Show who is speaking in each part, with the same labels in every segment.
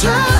Speaker 1: time.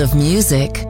Speaker 2: Of music.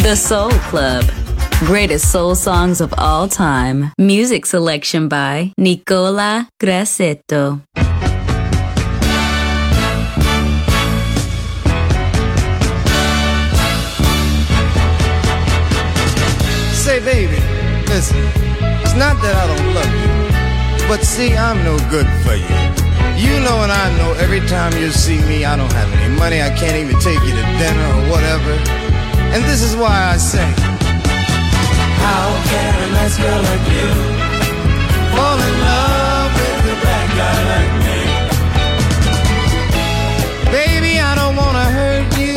Speaker 3: The Soul Club. Greatest soul songs of all time. Music selection by Nicola Grassetto.
Speaker 4: Say, baby, listen, it's not that I don't love you, but see, I'm no good for you. You know and I know every time you see me, I don't have any money. I can't even take you to dinner or whatever. And this is why I say How can a nice girl like you Fall in love with a black guy like me? Baby, I don't wanna hurt you.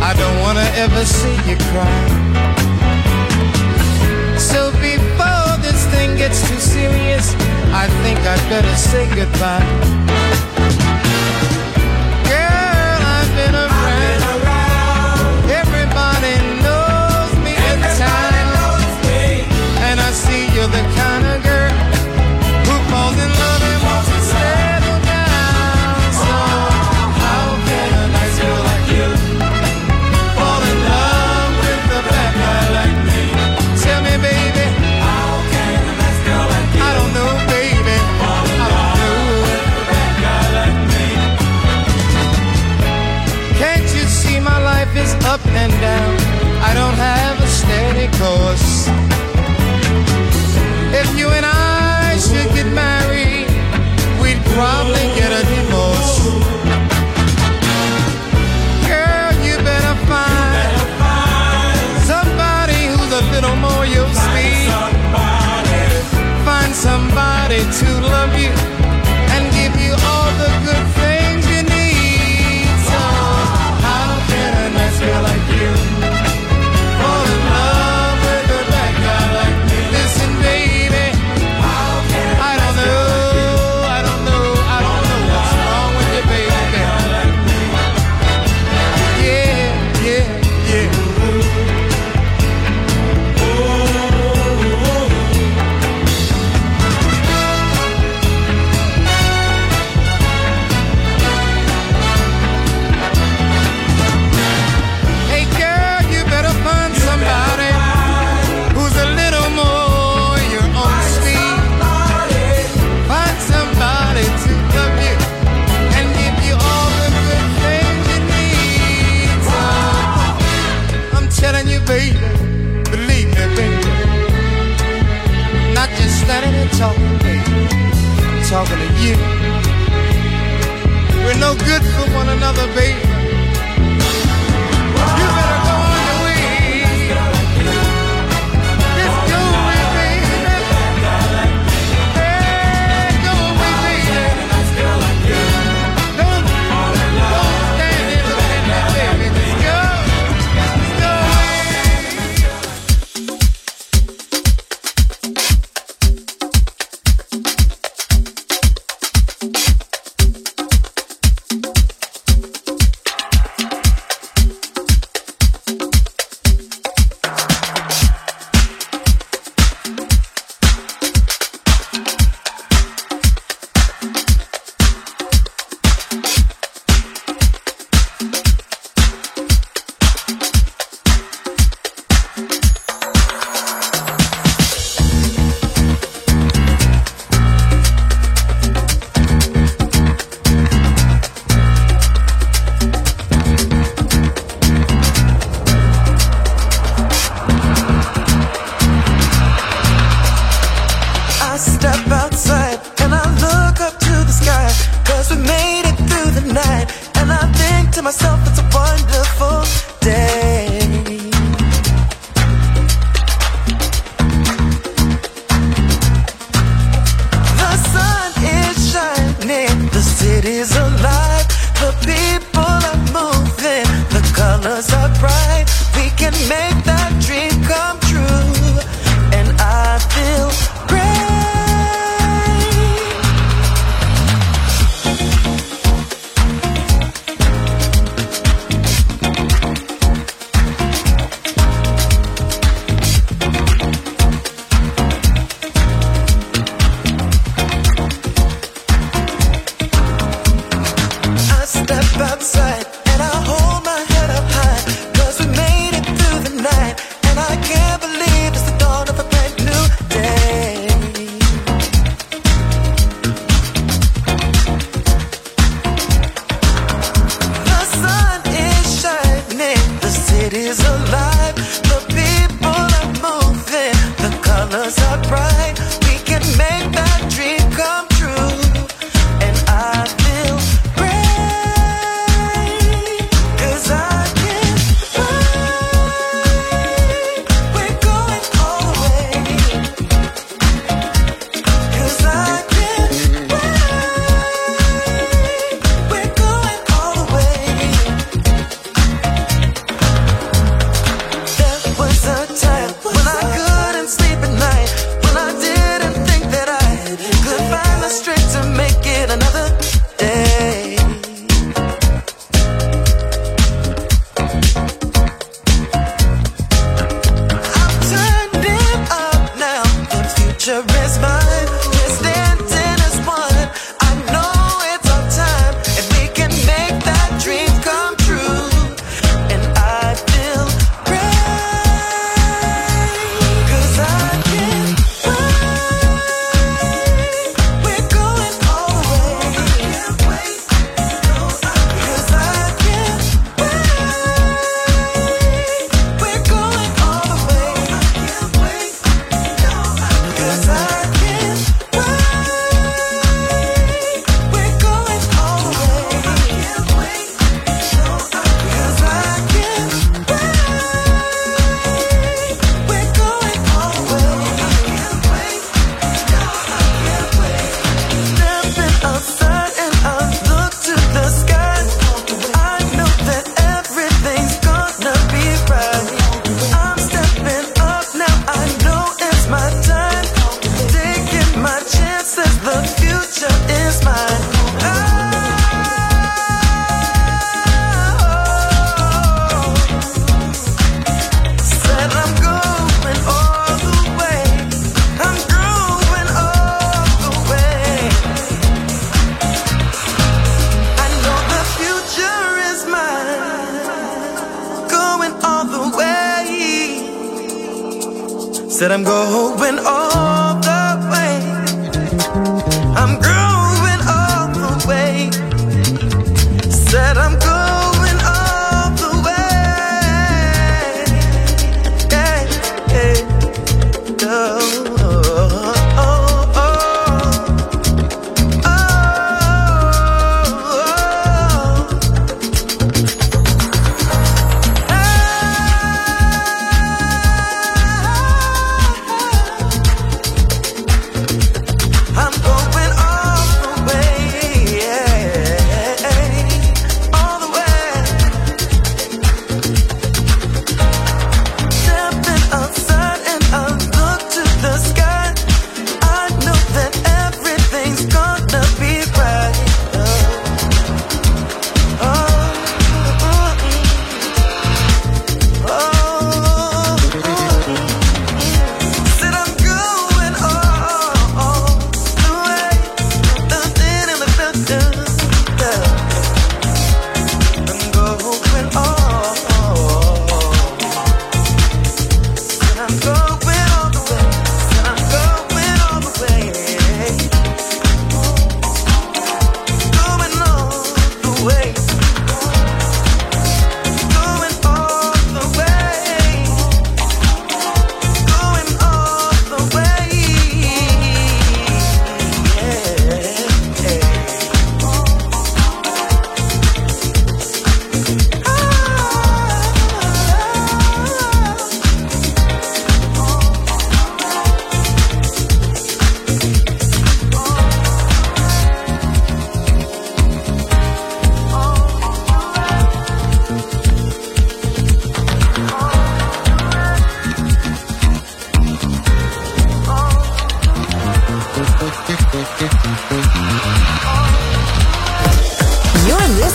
Speaker 4: I don't wanna ever see you cry. So before this thing gets too serious I think I'd better say goodbye. the kind
Speaker 1: too
Speaker 5: long.